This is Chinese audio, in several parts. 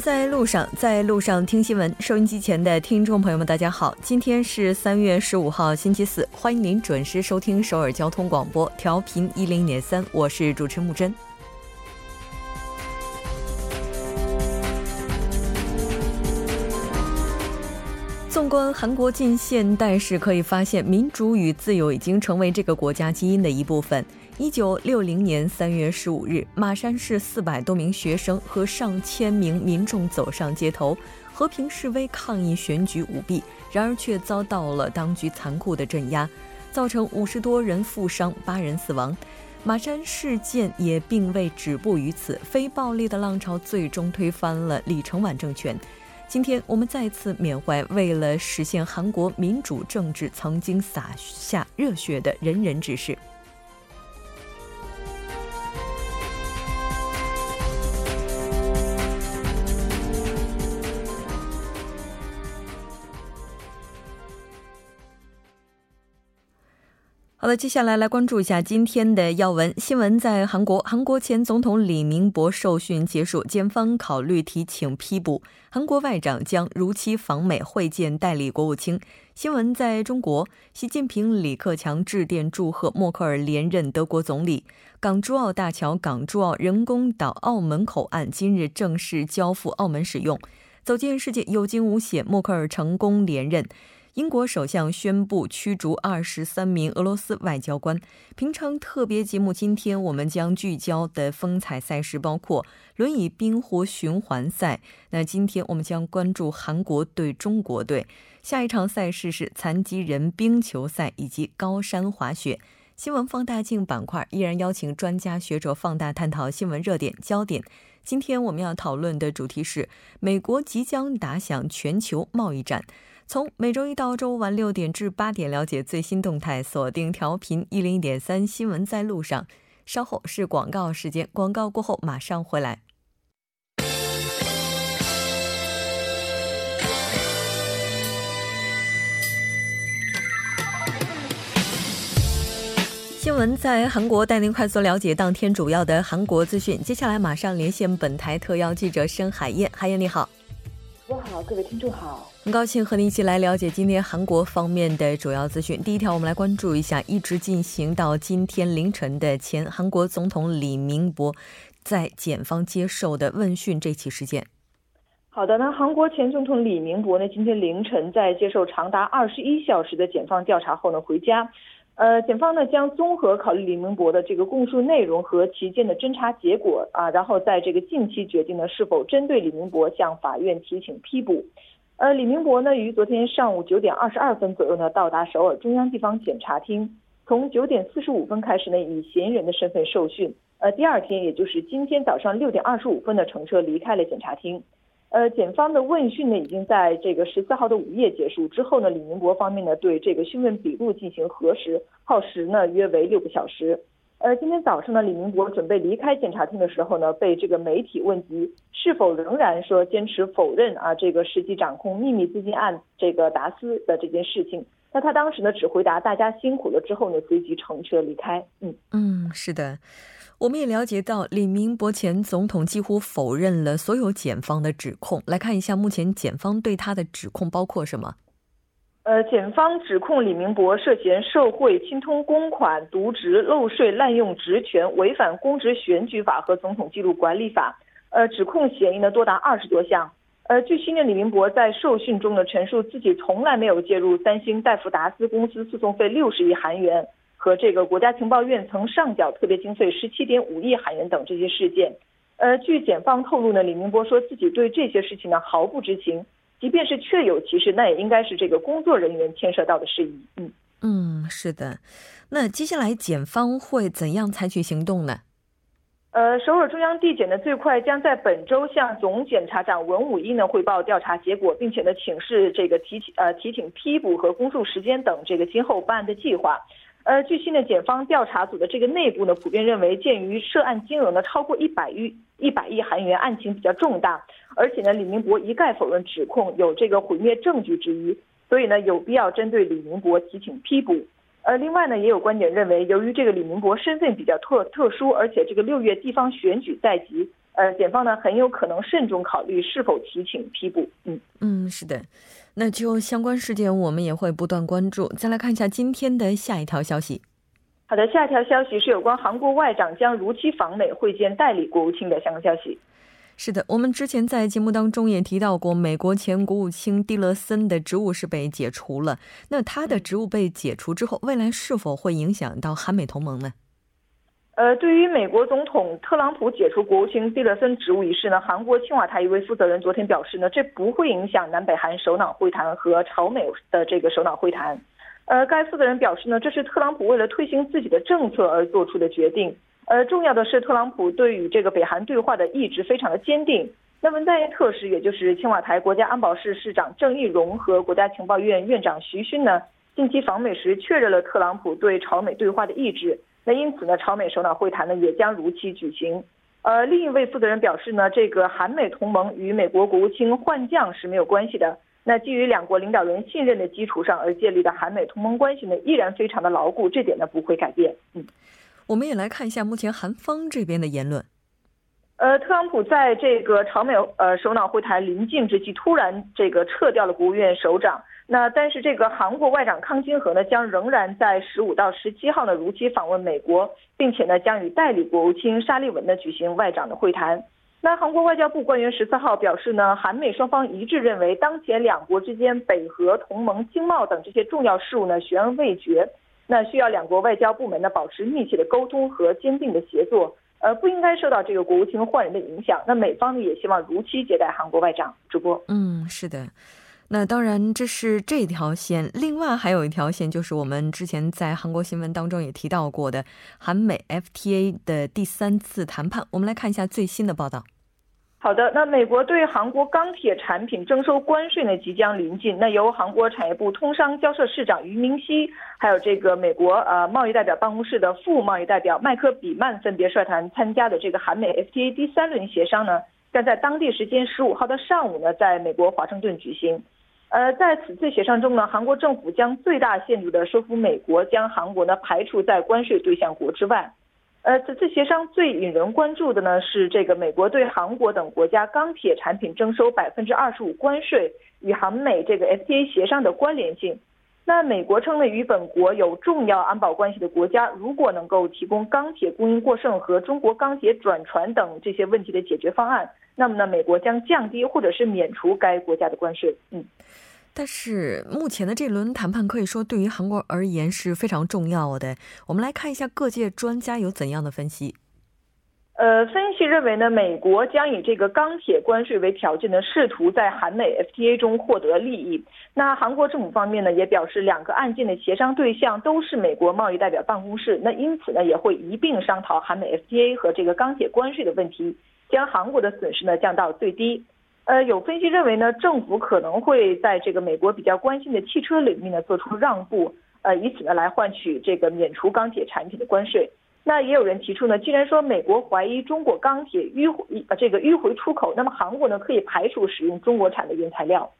在路上，在路上听新闻。收音机前的听众朋友们，大家好，今天是三月十五号，星期四，欢迎您准时收听首尔交通广播，调频一零点三，我是主持木真。纵观韩国近现代史，可以发现民主与自由已经成为这个国家基因的一部分。一九六零年三月十五日，马山市四百多名学生和上千名民众走上街头，和平示威抗议选举舞弊，然而却遭到了当局残酷的镇压，造成五十多人负伤，八人死亡。马山事件也并未止步于此，非暴力的浪潮最终推翻了李承晚政权。今天我们再次缅怀为了实现韩国民主政治曾经洒下热血的仁人志士。好的，接下来来关注一下今天的要闻新闻。在韩国，韩国前总统李明博受训结束，检方考虑提请批捕。韩国外长将如期访美会见代理国务卿。新闻在中国，习近平、李克强致电祝贺默克尔连任德国总理。港珠澳大桥港珠澳人工岛澳门口岸今日正式交付澳门使用。走进世界有惊无险，默克尔成功连任。英国首相宣布驱逐二十三名俄罗斯外交官。平昌特别节目，今天我们将聚焦的风采赛事包括轮椅冰壶循环赛。那今天我们将关注韩国对中国队。下一场赛事是残疾人冰球赛以及高山滑雪。新闻放大镜板块依然邀请专家学者放大探讨新闻热点焦点。今天我们要讨论的主题是美国即将打响全球贸易战。从每周一到周五晚六点至八点，了解最新动态，锁定调频一零一点三新闻在路上。稍后是广告时间，广告过后马上回来。新闻在韩国，带您快速了解当天主要的韩国资讯。接下来马上连线本台特邀记者申海燕，海燕你好。我好，各位听众好。很高兴和您一起来了解今天韩国方面的主要资讯。第一条，我们来关注一下一直进行到今天凌晨的前韩国总统李明博在检方接受的问讯这起事件。好的，那韩国前总统李明博呢，今天凌晨在接受长达二十一小时的检方调查后呢，回家。呃，检方呢将综合考虑李明博的这个供述内容和期间的侦查结果啊，然后在这个近期决定呢是否针对李明博向法院提请批捕。呃，李明博呢于昨天上午九点二十二分左右呢到达首尔中央地方检察厅，从九点四十五分开始呢以嫌疑人的身份受讯。呃，第二天也就是今天早上六点二十五分的乘车离开了检察厅。呃，检方的问讯呢，已经在这个十四号的午夜结束之后呢，李明博方面呢，对这个讯问笔录进行核实，耗时呢约为六个小时。呃，今天早上呢，李明博准备离开检察厅的时候呢，被这个媒体问及是否仍然说坚持否认啊这个实际掌控秘密资金案这个达斯的这件事情，那他当时呢只回答大家辛苦了之后呢，随即乘车离开。嗯嗯，是的。我们也了解到，李明博前总统几乎否认了所有检方的指控。来看一下，目前检方对他的指控包括什么？呃，检方指控李明博涉嫌受贿、侵吞公款、渎职、漏税、滥用职权、违反公职选举法和总统记录管理法。呃，指控嫌疑呢多达二十多项。呃，据悉呢，李明博在受讯中呢陈述自己从来没有介入三星戴夫达斯公司诉讼费六十亿韩元。和这个国家情报院曾上缴特别经费十七点五亿韩元等这些事件，呃，据检方透露呢，李明博说自己对这些事情呢毫不知情，即便是确有其事，那也应该是这个工作人员牵涉到的事宜。嗯嗯，是的。那接下来检方会怎样采取行动呢？呃，首尔中央地检呢最快将在本周向总检察长文武一呢汇报调查结果，并且呢请示这个提起呃提请批捕和公诉时间等这个今后办案的计划。呃，据悉呢，检方调查组的这个内部呢，普遍认为，鉴于涉案金额呢超过一百亿一百亿韩元，案情比较重大，而且呢，李明博一概否认指控，有这个毁灭证据之一，所以呢，有必要针对李明博提请批捕。呃，另外呢，也有观点认为，由于这个李明博身份比较特特殊，而且这个六月地方选举在即，呃，检方呢很有可能慎重考虑是否提请批捕。嗯嗯，是的，那就相关事件我们也会不断关注。再来看一下今天的下一条消息。好的，下一条消息是有关韩国外长将如期访美会见代理国务卿的相关消息。是的，我们之前在节目当中也提到过，美国前国务卿蒂勒森的职务是被解除了。那他的职务被解除之后，未来是否会影响到韩美同盟呢？呃，对于美国总统特朗普解除国务卿蒂勒森职务一事呢，韩国青瓦台一位负责人昨天表示呢，这不会影响南北韩首脑会谈和朝美的这个首脑会谈。呃，该负责人表示呢，这是特朗普为了推行自己的政策而做出的决定。呃，重要的是，特朗普对于这个北韩对话的意志非常的坚定。那文在寅特使，也就是青瓦台国家安保室室长郑义溶和国家情报院院长徐勋呢，近期访美时确认了特朗普对朝美对话的意志。那因此呢，朝美首脑会谈呢也将如期举行。呃，另一位负责人表示呢，这个韩美同盟与美国国务卿换将是没有关系的。那基于两国领导人信任的基础上而建立的韩美同盟关系呢，依然非常的牢固，这点呢不会改变。嗯。我们也来看一下目前韩方这边的言论。呃，特朗普在这个朝美呃首脑会谈临近之际，突然这个撤掉了国务院首长。那但是这个韩国外长康金和呢，将仍然在十五到十七号呢如期访问美国，并且呢将与代理国务卿沙利文呢举行外长的会谈。那韩国外交部官员十四号表示呢，韩美双方一致认为，当前两国之间北核同盟、经贸等这些重要事务呢悬而未决。那需要两国外交部门呢保持密切的沟通和坚定的协作，呃，不应该受到这个国务卿换人的影响。那美方呢也希望如期接待韩国外长。主播，嗯，是的。那当然这是这条线，另外还有一条线就是我们之前在韩国新闻当中也提到过的韩美 FTA 的第三次谈判。我们来看一下最新的报道。好的，那美国对韩国钢铁产品征收关税呢，即将临近。那由韩国产业部通商交涉市长俞明熙，还有这个美国呃贸易代表办公室的副贸易代表麦克比曼分别率团参加的这个韩美 FTA 第三轮协商呢，将在当地时间十五号的上午呢，在美国华盛顿举行。呃，在此次协商中呢，韩国政府将最大限度的说服美国，将韩国呢排除在关税对象国之外。呃，此次协商最引人关注的呢是这个美国对韩国等国家钢铁产品征收百分之二十五关税与韩美这个 FTA 协商的关联性。那美国称呢，与本国有重要安保关系的国家，如果能够提供钢铁供应过剩和中国钢铁转船等这些问题的解决方案，那么呢，美国将降低或者是免除该国家的关税。嗯。但是目前的这轮谈判可以说对于韩国而言是非常重要的。我们来看一下各界专家有怎样的分析。呃，分析认为呢，美国将以这个钢铁关税为条件呢，试图在韩美 FTA 中获得利益。那韩国政府方面呢，也表示两个案件的协商对象都是美国贸易代表办公室，那因此呢，也会一并商讨韩美 FTA 和这个钢铁关税的问题，将韩国的损失呢降到最低。呃，有分析认为呢，政府可能会在这个美国比较关心的汽车领域呢做出让步，呃，以此呢来换取这个免除钢铁产品的关税。那也有人提出呢，既然说美国怀疑中国钢铁迂回这个迂回出口，那么韩国呢可以排除使用中国产的原材料。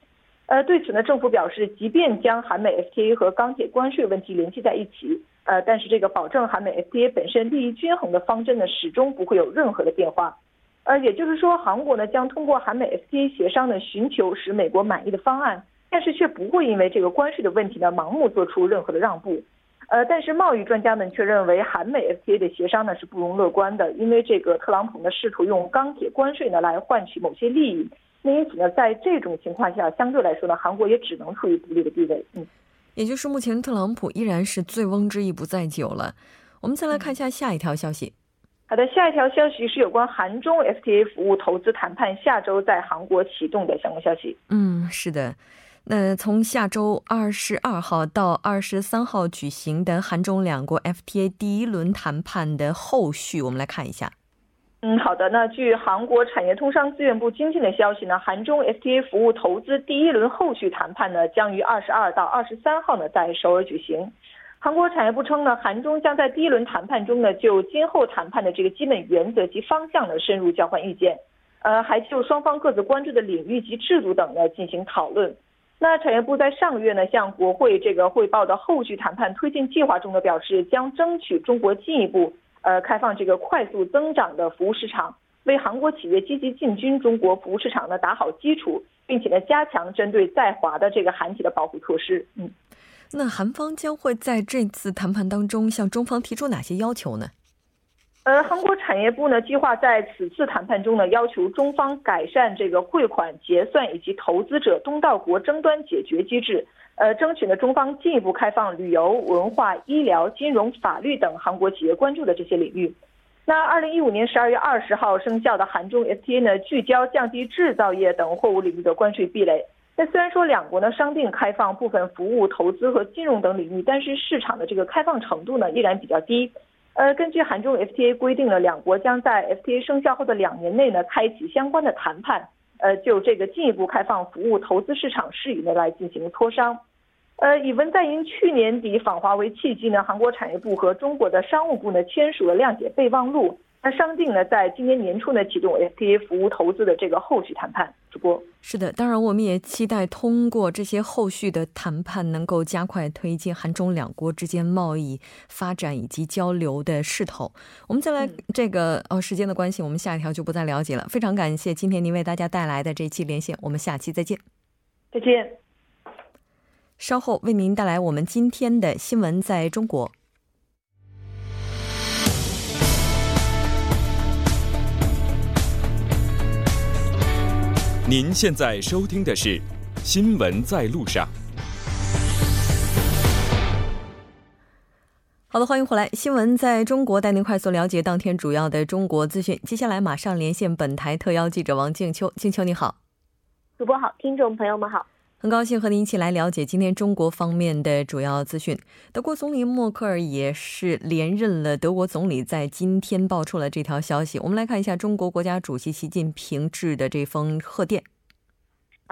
呃，对此呢，政府表示，即便将韩美 FTA 和钢铁关税问题联系在一起，呃，但是这个保证韩美 FTA 本身利益均衡的方针呢，始终不会有任何的变化。呃，也就是说，韩国呢将通过韩美 FTA 协商呢，寻求使美国满意的方案，但是却不会因为这个关税的问题呢，盲目做出任何的让步。呃，但是贸易专家们却认为，韩美 FTA 的协商呢是不容乐观的，因为这个特朗普呢试图用钢铁关税呢来换取某些利益，那因此呢，在这种情况下，相对来说呢，韩国也只能处于不利的地位。嗯，也就是目前特朗普依然是醉翁之意不在酒了。我们再来看一下下一条消息。好的，下一条消息是有关韩中 FTA 服务投资谈判下周在韩国启动的相关消息。嗯，是的。那从下周二十二号到二十三号举行的韩中两国 FTA 第一轮谈判的后续，我们来看一下。嗯，好的。那据韩国产业通商资源部今天的消息呢，韩中 FTA 服务投资第一轮后续谈判呢，将于二十二到二十三号呢在首尔举行。韩国产业部称呢，韩中将在第一轮谈判中呢，就今后谈判的这个基本原则及方向呢，深入交换意见，呃，还就双方各自关注的领域及制度等呢进行讨论。那产业部在上个月呢，向国会这个汇报的后续谈判推进计划中呢，表示将争取中国进一步呃开放这个快速增长的服务市场，为韩国企业积极进军中国服务市场呢打好基础，并且呢加强针对在华的这个韩企的保护措施。嗯，那韩方将会在这次谈判当中向中方提出哪些要求呢？呃，韩国产业部呢计划在此次谈判中呢，要求中方改善这个汇款结算以及投资者东道国争端解决机制，呃，争取呢中方进一步开放旅游、文化、医疗、金融、法律等韩国企业关注的这些领域。那二零一五年十二月二十号生效的韩中 FTA 呢，聚焦降低制造业等货物领域的关税壁垒。那虽然说两国呢商定开放部分服务、投资和金融等领域，但是市场的这个开放程度呢依然比较低。呃，根据韩中 FTA 规定呢，两国将在 FTA 生效后的两年内呢，开启相关的谈判，呃，就这个进一步开放服务投资市场事宜呢来进行磋商。呃，以文在寅去年底访华为契机呢，韩国产业部和中国的商务部呢签署了谅解备忘录。那商定呢，在今年年初呢启动 FTA 服务投资的这个后续谈判。主播是的，当然我们也期待通过这些后续的谈判，能够加快推进韩中两国之间贸易发展以及交流的势头。我们再来这个哦，时间的关系，我们下一条就不再了解了。非常感谢今天您为大家带来的这期连线，我们下期再见。再见。稍后为您带来我们今天的新闻在中国。您现在收听的是《新闻在路上》。好的，欢迎回来，《新闻在中国》带您快速了解当天主要的中国资讯。接下来马上连线本台特邀记者王静秋，静秋你好，主播好，听众朋友们好，很高兴和您一起来了解今天中国方面的主要资讯。德国总理默克尔也是连任了德国总理，在今天爆出了这条消息。我们来看一下中国国家主席习近平致的这封贺电。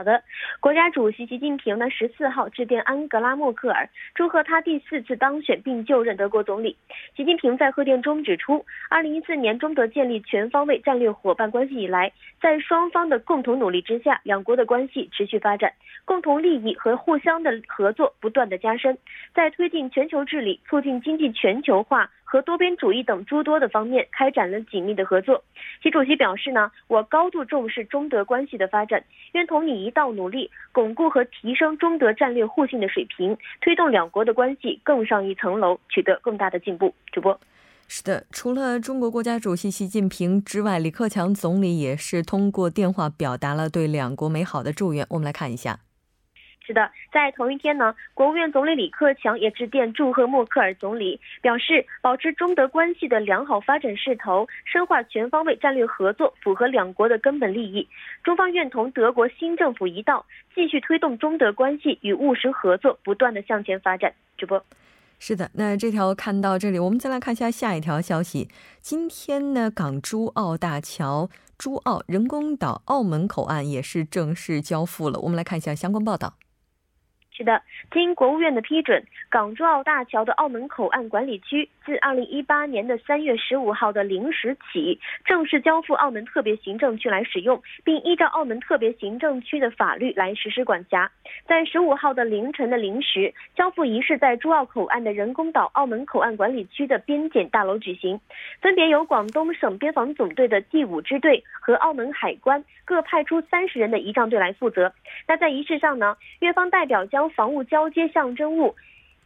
好的，国家主席习近平呢十四号致电安格拉默克尔，祝贺他第四次当选并就任德国总理。习近平在贺电中指出，二零一四年中德建立全方位战略伙伴关系以来，在双方的共同努力之下，两国的关系持续发展，共同利益和互相的合作不断的加深，在推进全球治理、促进经济全球化。和多边主义等诸多的方面开展了紧密的合作。习主席表示呢，我高度重视中德关系的发展，愿同你一道努力，巩固和提升中德战略互信的水平，推动两国的关系更上一层楼，取得更大的进步。主播，是的，除了中国国家主席习近平之外，李克强总理也是通过电话表达了对两国美好的祝愿。我们来看一下。是的，在同一天呢，国务院总理李克强也致电祝贺默克尔总理，表示保持中德关系的良好发展势头，深化全方位战略合作，符合两国的根本利益。中方愿同德国新政府一道，继续推动中德关系与务实合作不断的向前发展。主播，是的，那这条看到这里，我们再来看一下下一条消息。今天呢，港珠澳大桥珠澳人工岛澳门口岸也是正式交付了。我们来看一下相关报道。是的，经国务院的批准，港珠澳大桥的澳门口岸管理区自二零一八年的三月十五号的零时起，正式交付澳门特别行政区来使用，并依照澳门特别行政区的法律来实施管辖。在十五号的凌晨的零时，交付仪式在珠澳口岸的人工岛澳门口岸管理区的边检大楼举行，分别由广东省边防总队的第五支队和澳门海关各派出三十人的仪仗队来负责。那在仪式上呢，越方代表将防务交接象征物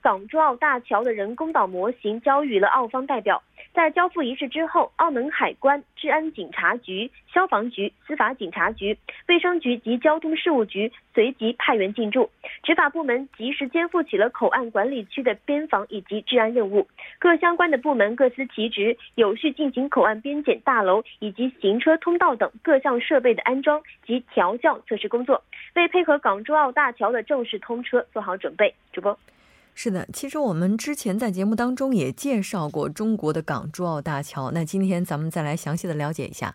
港珠澳大桥的人工岛模型交予了澳方代表。在交付仪式之后，澳门海关、治安警察局、消防局、司法警察局、卫生局及交通事务局随即派员进驻，执法部门及时肩负起了口岸管理区的边防以及治安任务。各相关的部门各司其职，有序进行口岸边检大楼以及行车通道等各项设备的安装及调校测试工作，为配合港珠澳大桥的正式通车做好准备。主播。是的，其实我们之前在节目当中也介绍过中国的港珠澳大桥，那今天咱们再来详细的了解一下。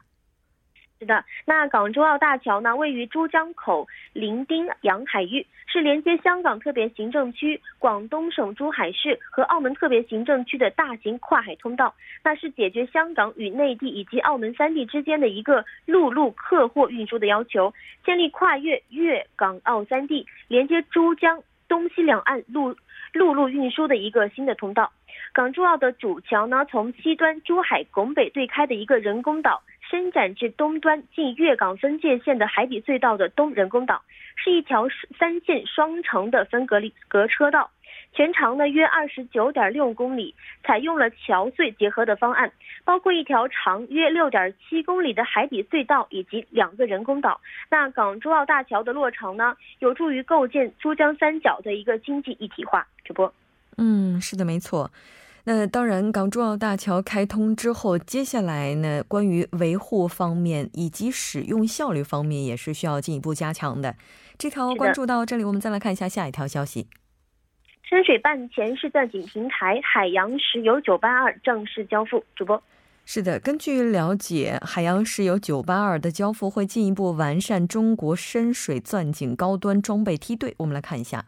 是的，那港珠澳大桥呢，位于珠江口伶仃洋海域，是连接香港特别行政区、广东省珠海市和澳门特别行政区的大型跨海通道。那是解决香港与内地以及澳门三地之间的一个陆路客货运输的要求，建立跨越粤港澳三地，连接珠江东西两岸陆。陆路运输的一个新的通道，港珠澳的主桥呢，从西端珠海拱北对开的一个人工岛伸展至东端近粤港分界线的海底隧道的东人工岛，是一条三线双程的分隔离隔车道。全长呢约二十九点六公里，采用了桥隧结合的方案，包括一条长约六点七公里的海底隧道以及两个人工岛。那港珠澳大桥的落成呢，有助于构建珠江三角的一个经济一体化。主播，嗯，是的，没错。那当然，港珠澳大桥开通之后，接下来呢，关于维护方面以及使用效率方面，也是需要进一步加强的。这条关注到这里，我们再来看一下下一条消息。深水半潜式钻井平台海洋石油九八二正式交付。主播，是的，根据了解，海洋石油九八二的交付会进一步完善中国深水钻井高端装备梯队。我们来看一下。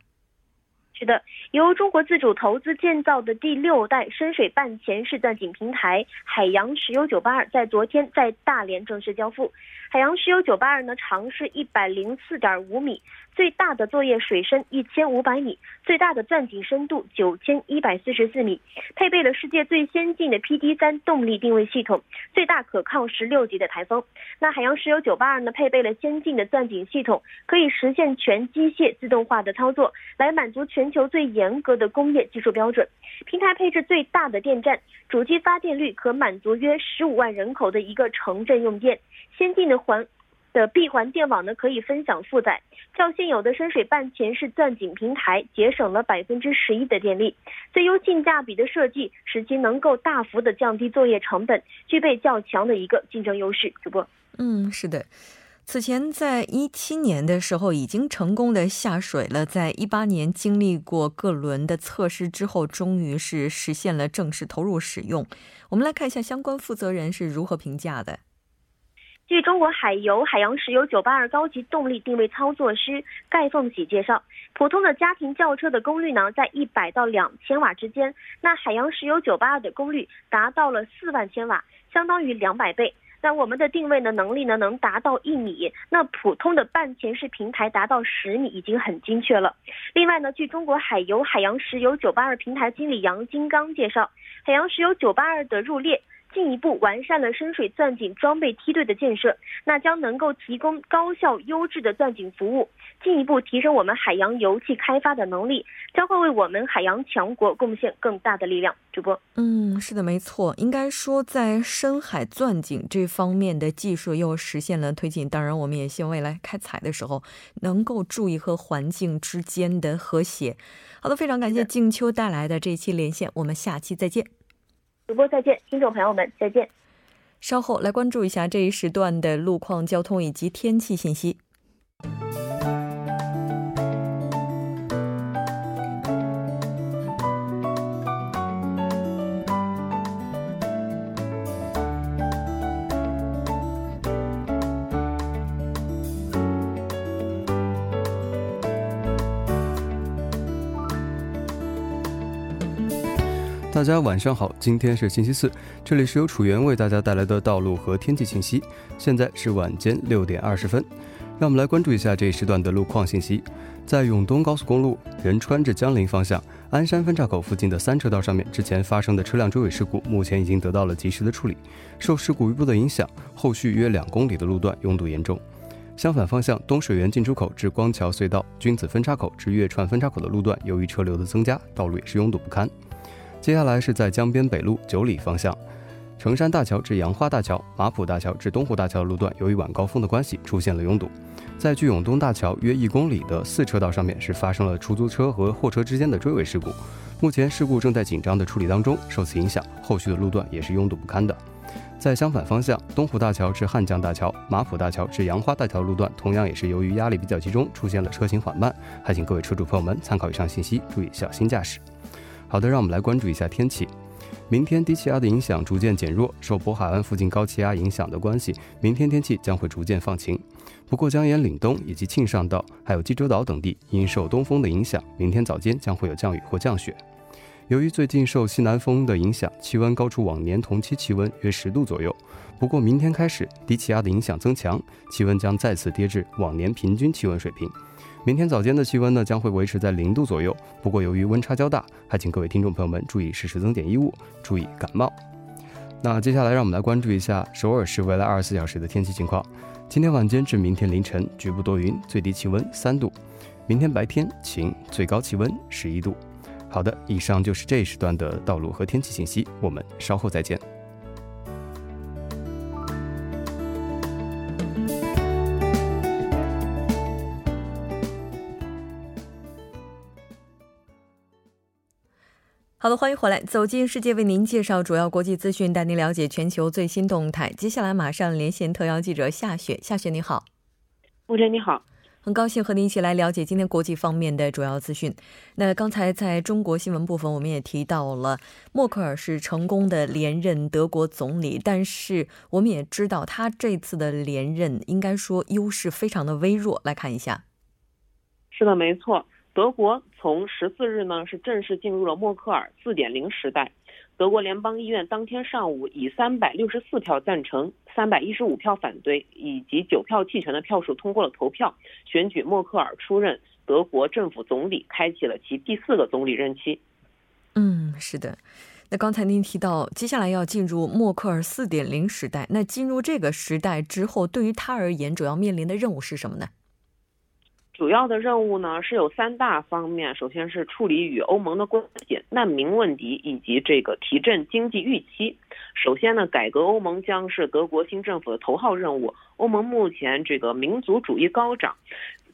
是的，由中国自主投资建造的第六代深水半潜式钻井平台海洋石油九八二在昨天在大连正式交付。海洋石油九八二呢，长是一百零四点五米。最大的作业水深一千五百米，最大的钻井深度九千一百四十四米，配备了世界最先进的 PD 三动力定位系统，最大可靠十六级的台风。那海洋石油九八二呢，配备了先进的钻井系统，可以实现全机械自动化的操作，来满足全球最严格的工业技术标准。平台配置最大的电站，主机发电率可满足约十五万人口的一个城镇用电。先进的环。的闭环电网呢，可以分享负载，较现有的深水半潜式钻井平台节省了百分之十一的电力。最优性价比的设计，使其能够大幅的降低作业成本，具备较强的一个竞争优势。主播，嗯，是的，此前在一七年的时候已经成功的下水了，在一八年经历过各轮的测试之后，终于是实现了正式投入使用。我们来看一下相关负责人是如何评价的。据中国海油海洋石油九八二高级动力定位操作师盖凤喜介绍，普通的家庭轿车的功率呢在一百到两千瓦之间，那海洋石油九八二的功率达到了四万千瓦，相当于两百倍。那我们的定位呢能力呢能达到一米，那普通的半潜式平台达到十米已经很精确了。另外呢，据中国海油海洋石油九八二平台经理杨金刚介绍，海洋石油九八二的入列。进一步完善了深水钻井装备梯队的建设，那将能够提供高效优质的钻井服务，进一步提升我们海洋油气开发的能力，将会为我们海洋强国贡献更大的力量。主播，嗯，是的，没错，应该说在深海钻井这方面的技术又实现了推进。当然，我们也希望未来开采的时候能够注意和环境之间的和谐。好的，非常感谢静秋带来的这一期连线，我们下期再见。主播再见，听众朋友们再见。稍后来关注一下这一时段的路况、交通以及天气信息。大家晚上好，今天是星期四，这里是由楚源为大家带来的道路和天气信息。现在是晚间六点二十分，让我们来关注一下这一时段的路况信息。在永东高速公路仁川至江陵方向鞍山分岔口附近的三车道上面，之前发生的车辆追尾事故，目前已经得到了及时的处理。受事故余波的影响，后续约两公里的路段拥堵严重。相反方向东水源进出口至光桥隧道君子分岔口至月串分岔口的路段，由于车流的增加，道路也是拥堵不堪。接下来是在江边北路九里方向，城山大桥至杨花大桥、马浦大桥至东湖大桥的路段，由于晚高峰的关系出现了拥堵。在距永东大桥约一公里的四车道上面，是发生了出租车和货车之间的追尾事故。目前事故正在紧张的处理当中，受此影响，后续的路段也是拥堵不堪的。在相反方向，东湖大桥至汉江大桥、马浦大桥至杨花大桥路段，同样也是由于压力比较集中，出现了车行缓慢。还请各位车主朋友们参考以上信息，注意小心驾驶。好的，让我们来关注一下天气。明天低气压的影响逐渐减弱，受渤海湾附近高气压影响的关系，明天天气将会逐渐放晴。不过，江沿岭东以及庆尚道还有济州岛等地因受东风的影响，明天早间将会有降雨或降雪。由于最近受西南风的影响，气温高出往年同期气温约十度左右。不过，明天开始低气压的影响增强，气温将再次跌至往年平均气温水平。明天早间的气温呢将会维持在零度左右，不过由于温差较大，还请各位听众朋友们注意适时增减衣物，注意感冒。那接下来让我们来关注一下首尔市未来二十四小时的天气情况。今天晚间至明天凌晨局部多云，最低气温三度；明天白天晴，最高气温十一度。好的，以上就是这一时段的道路和天气信息，我们稍后再见。好的，欢迎回来，走进世界，为您介绍主要国际资讯，带您了解全球最新动态。接下来马上连线特邀记者夏雪，夏雪你好，穆真你好，很高兴和您一起来了解今天国际方面的主要资讯。那刚才在中国新闻部分，我们也提到了默克尔是成功的连任德国总理，但是我们也知道他这次的连任应该说优势非常的微弱。来看一下，是的，没错。德国从十四日呢是正式进入了默克尔四点零时代。德国联邦议院当天上午以三百六十四票赞成、三百一十五票反对以及九票弃权的票数通过了投票，选举默克尔出任德国政府总理，开启了其第四个总理任期。嗯，是的。那刚才您提到，接下来要进入默克尔四点零时代。那进入这个时代之后，对于他而言，主要面临的任务是什么呢？主要的任务呢是有三大方面，首先是处理与欧盟的关系、难民问题以及这个提振经济预期。首先呢，改革欧盟将是德国新政府的头号任务。欧盟目前这个民族主义高涨，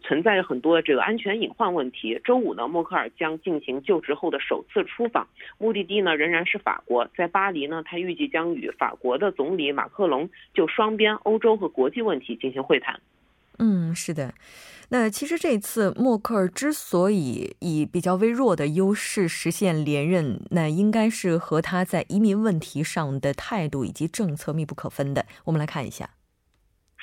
存在着很多这个安全隐患问题。周五呢，默克尔将进行就职后的首次出访，目的地呢仍然是法国。在巴黎呢，他预计将与法国的总理马克龙就双边、欧洲和国际问题进行会谈。嗯，是的。那其实这次默克尔之所以以比较微弱的优势实现连任，那应该是和他在移民问题上的态度以及政策密不可分的。我们来看一下。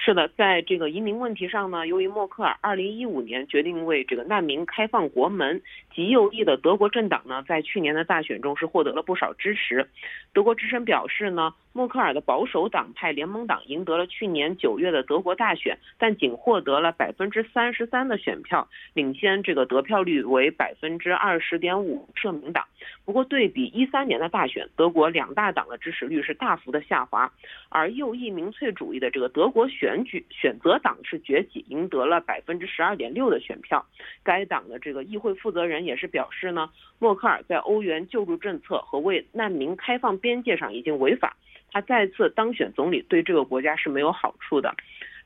是的，在这个移民问题上呢，由于默克尔2015年决定为这个难民开放国门，极右翼的德国政党呢，在去年的大选中是获得了不少支持。德国之声表示呢。默克尔的保守党派联盟党赢得了去年九月的德国大选，但仅获得了百分之三十三的选票，领先这个得票率为百分之二十点五社民党。不过，对比一三年的大选，德国两大党的支持率是大幅的下滑，而右翼民粹主义的这个德国选选举选择党是崛起，赢得了百分之十二点六的选票。该党的这个议会负责人也是表示呢，默克尔在欧元救助政策和为难民开放边界上已经违法。他再次当选总理对这个国家是没有好处的。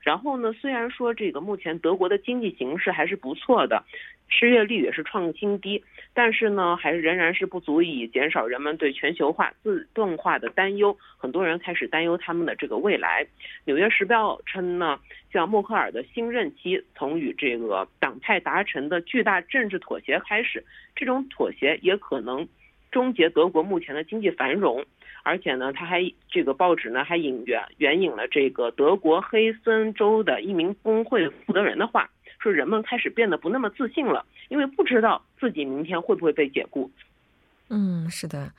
然后呢，虽然说这个目前德国的经济形势还是不错的，失业率也是创新低，但是呢，还是仍然是不足以减少人们对全球化、自动化的担忧。很多人开始担忧他们的这个未来。纽约时报称呢，像默克尔的新任期从与这个党派达成的巨大政治妥协开始，这种妥协也可能终结德国目前的经济繁荣。而且呢，他还这个报纸呢还引援援引了这个德国黑森州的一名工会负责人的话，说人们开始变得不那么自信了，因为不知道自己明天会不会被解雇。嗯，是的。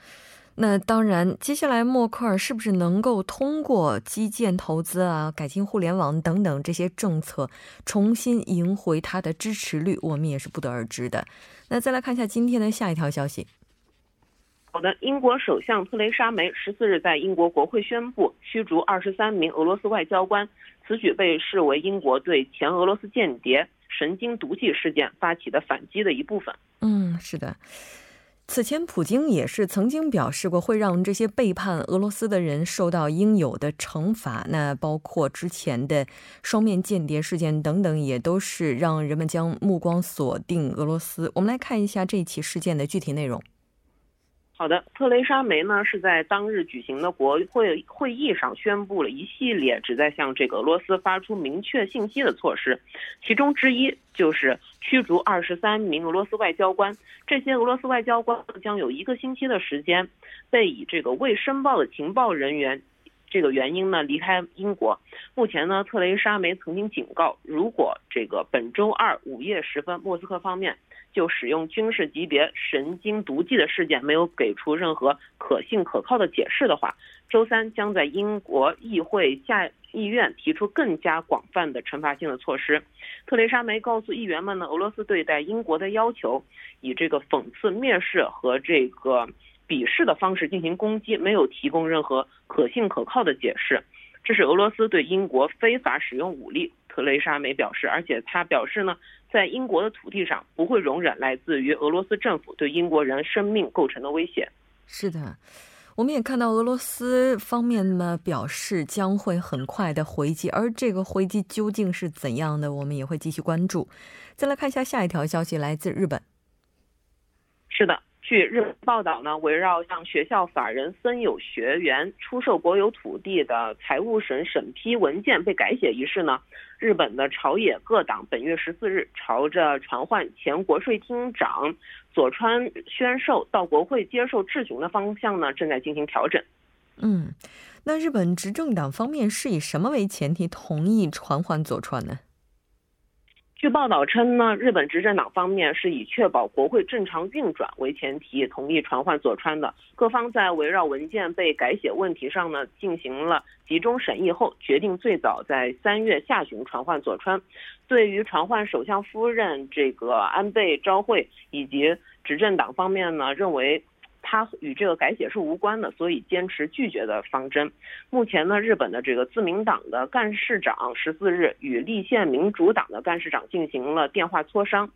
那当然，接下来默克尔是不是能够通过基建投资啊、改进互联网等等这些政策，重新赢回他的支持率，我们也是不得而知的。那再来看一下今天的下一条消息。好的，英国首相特蕾莎梅十四日在英国国会宣布驱逐二十三名俄罗斯外交官，此举被视为英国对前俄罗斯间谍神经毒气事件发起的反击的一部分。嗯，是的。此前，普京也是曾经表示过会让这些背叛俄罗斯的人受到应有的惩罚。那包括之前的双面间谍事件等等，也都是让人们将目光锁定俄罗斯。我们来看一下这起事件的具体内容。好的，特蕾莎梅呢是在当日举行的国会会议上宣布了一系列旨在向这个俄罗斯发出明确信息的措施，其中之一就是驱逐二十三名俄罗斯外交官。这些俄罗斯外交官将有一个星期的时间，被以这个未申报的情报人员这个原因呢离开英国。目前呢，特蕾莎梅曾经警告，如果这个本周二午夜时分莫斯科方面。就使用军事级别神经毒剂的事件没有给出任何可信可靠的解释的话，周三将在英国议会下议院提出更加广泛的惩罚性的措施。特蕾莎梅告诉议员们呢，俄罗斯对待英国的要求以这个讽刺、蔑视和这个鄙视的方式进行攻击，没有提供任何可信可靠的解释。这是俄罗斯对英国非法使用武力，特蕾莎梅表示，而且她表示呢，在英国的土地上不会容忍来自于俄罗斯政府对英国人生命构成的威胁。是的。我们也看到俄罗斯方面呢表示将会很快的回击，而这个回击究竟是怎样的，我们也会继续关注。再来看一下下一条消息，来自日本。是的。据日本报道呢，围绕向学校法人森友学园出售国有土地的财务审审批文件被改写一事呢，日本的朝野各党本月十四日朝着传唤前国税厅长佐川宣寿到国会接受质询的方向呢，正在进行调整。嗯，那日本执政党方面是以什么为前提同意传唤佐川呢？据报道称呢，日本执政党方面是以确保国会正常运转为前提，同意传唤佐川的。各方在围绕文件被改写问题上呢，进行了集中审议后，决定最早在三月下旬传唤佐川。对于传唤首相夫人这个安倍昭惠以及执政党方面呢，认为。他与这个改写是无关的，所以坚持拒绝的方针。目前呢，日本的这个自民党的干事长十四日与立宪民主党的干事长进行了电话磋商。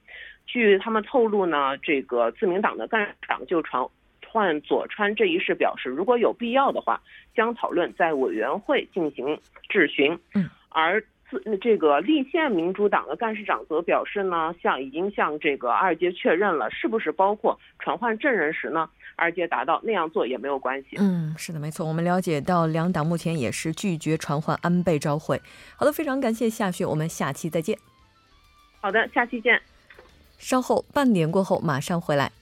据他们透露呢，这个自民党的干事长就传唤佐川这一事表示，如果有必要的话，将讨论在委员会进行质询。嗯，而。这个立宪民主党的干事长则表示呢，向已经向这个二阶确认了，是不是包括传唤证人时呢？二阶答道那样做也没有关系。嗯，是的，没错。我们了解到两党目前也是拒绝传唤安倍昭惠。好的，非常感谢夏雪，我们下期再见。好的，下期见。稍后半点过后马上回来。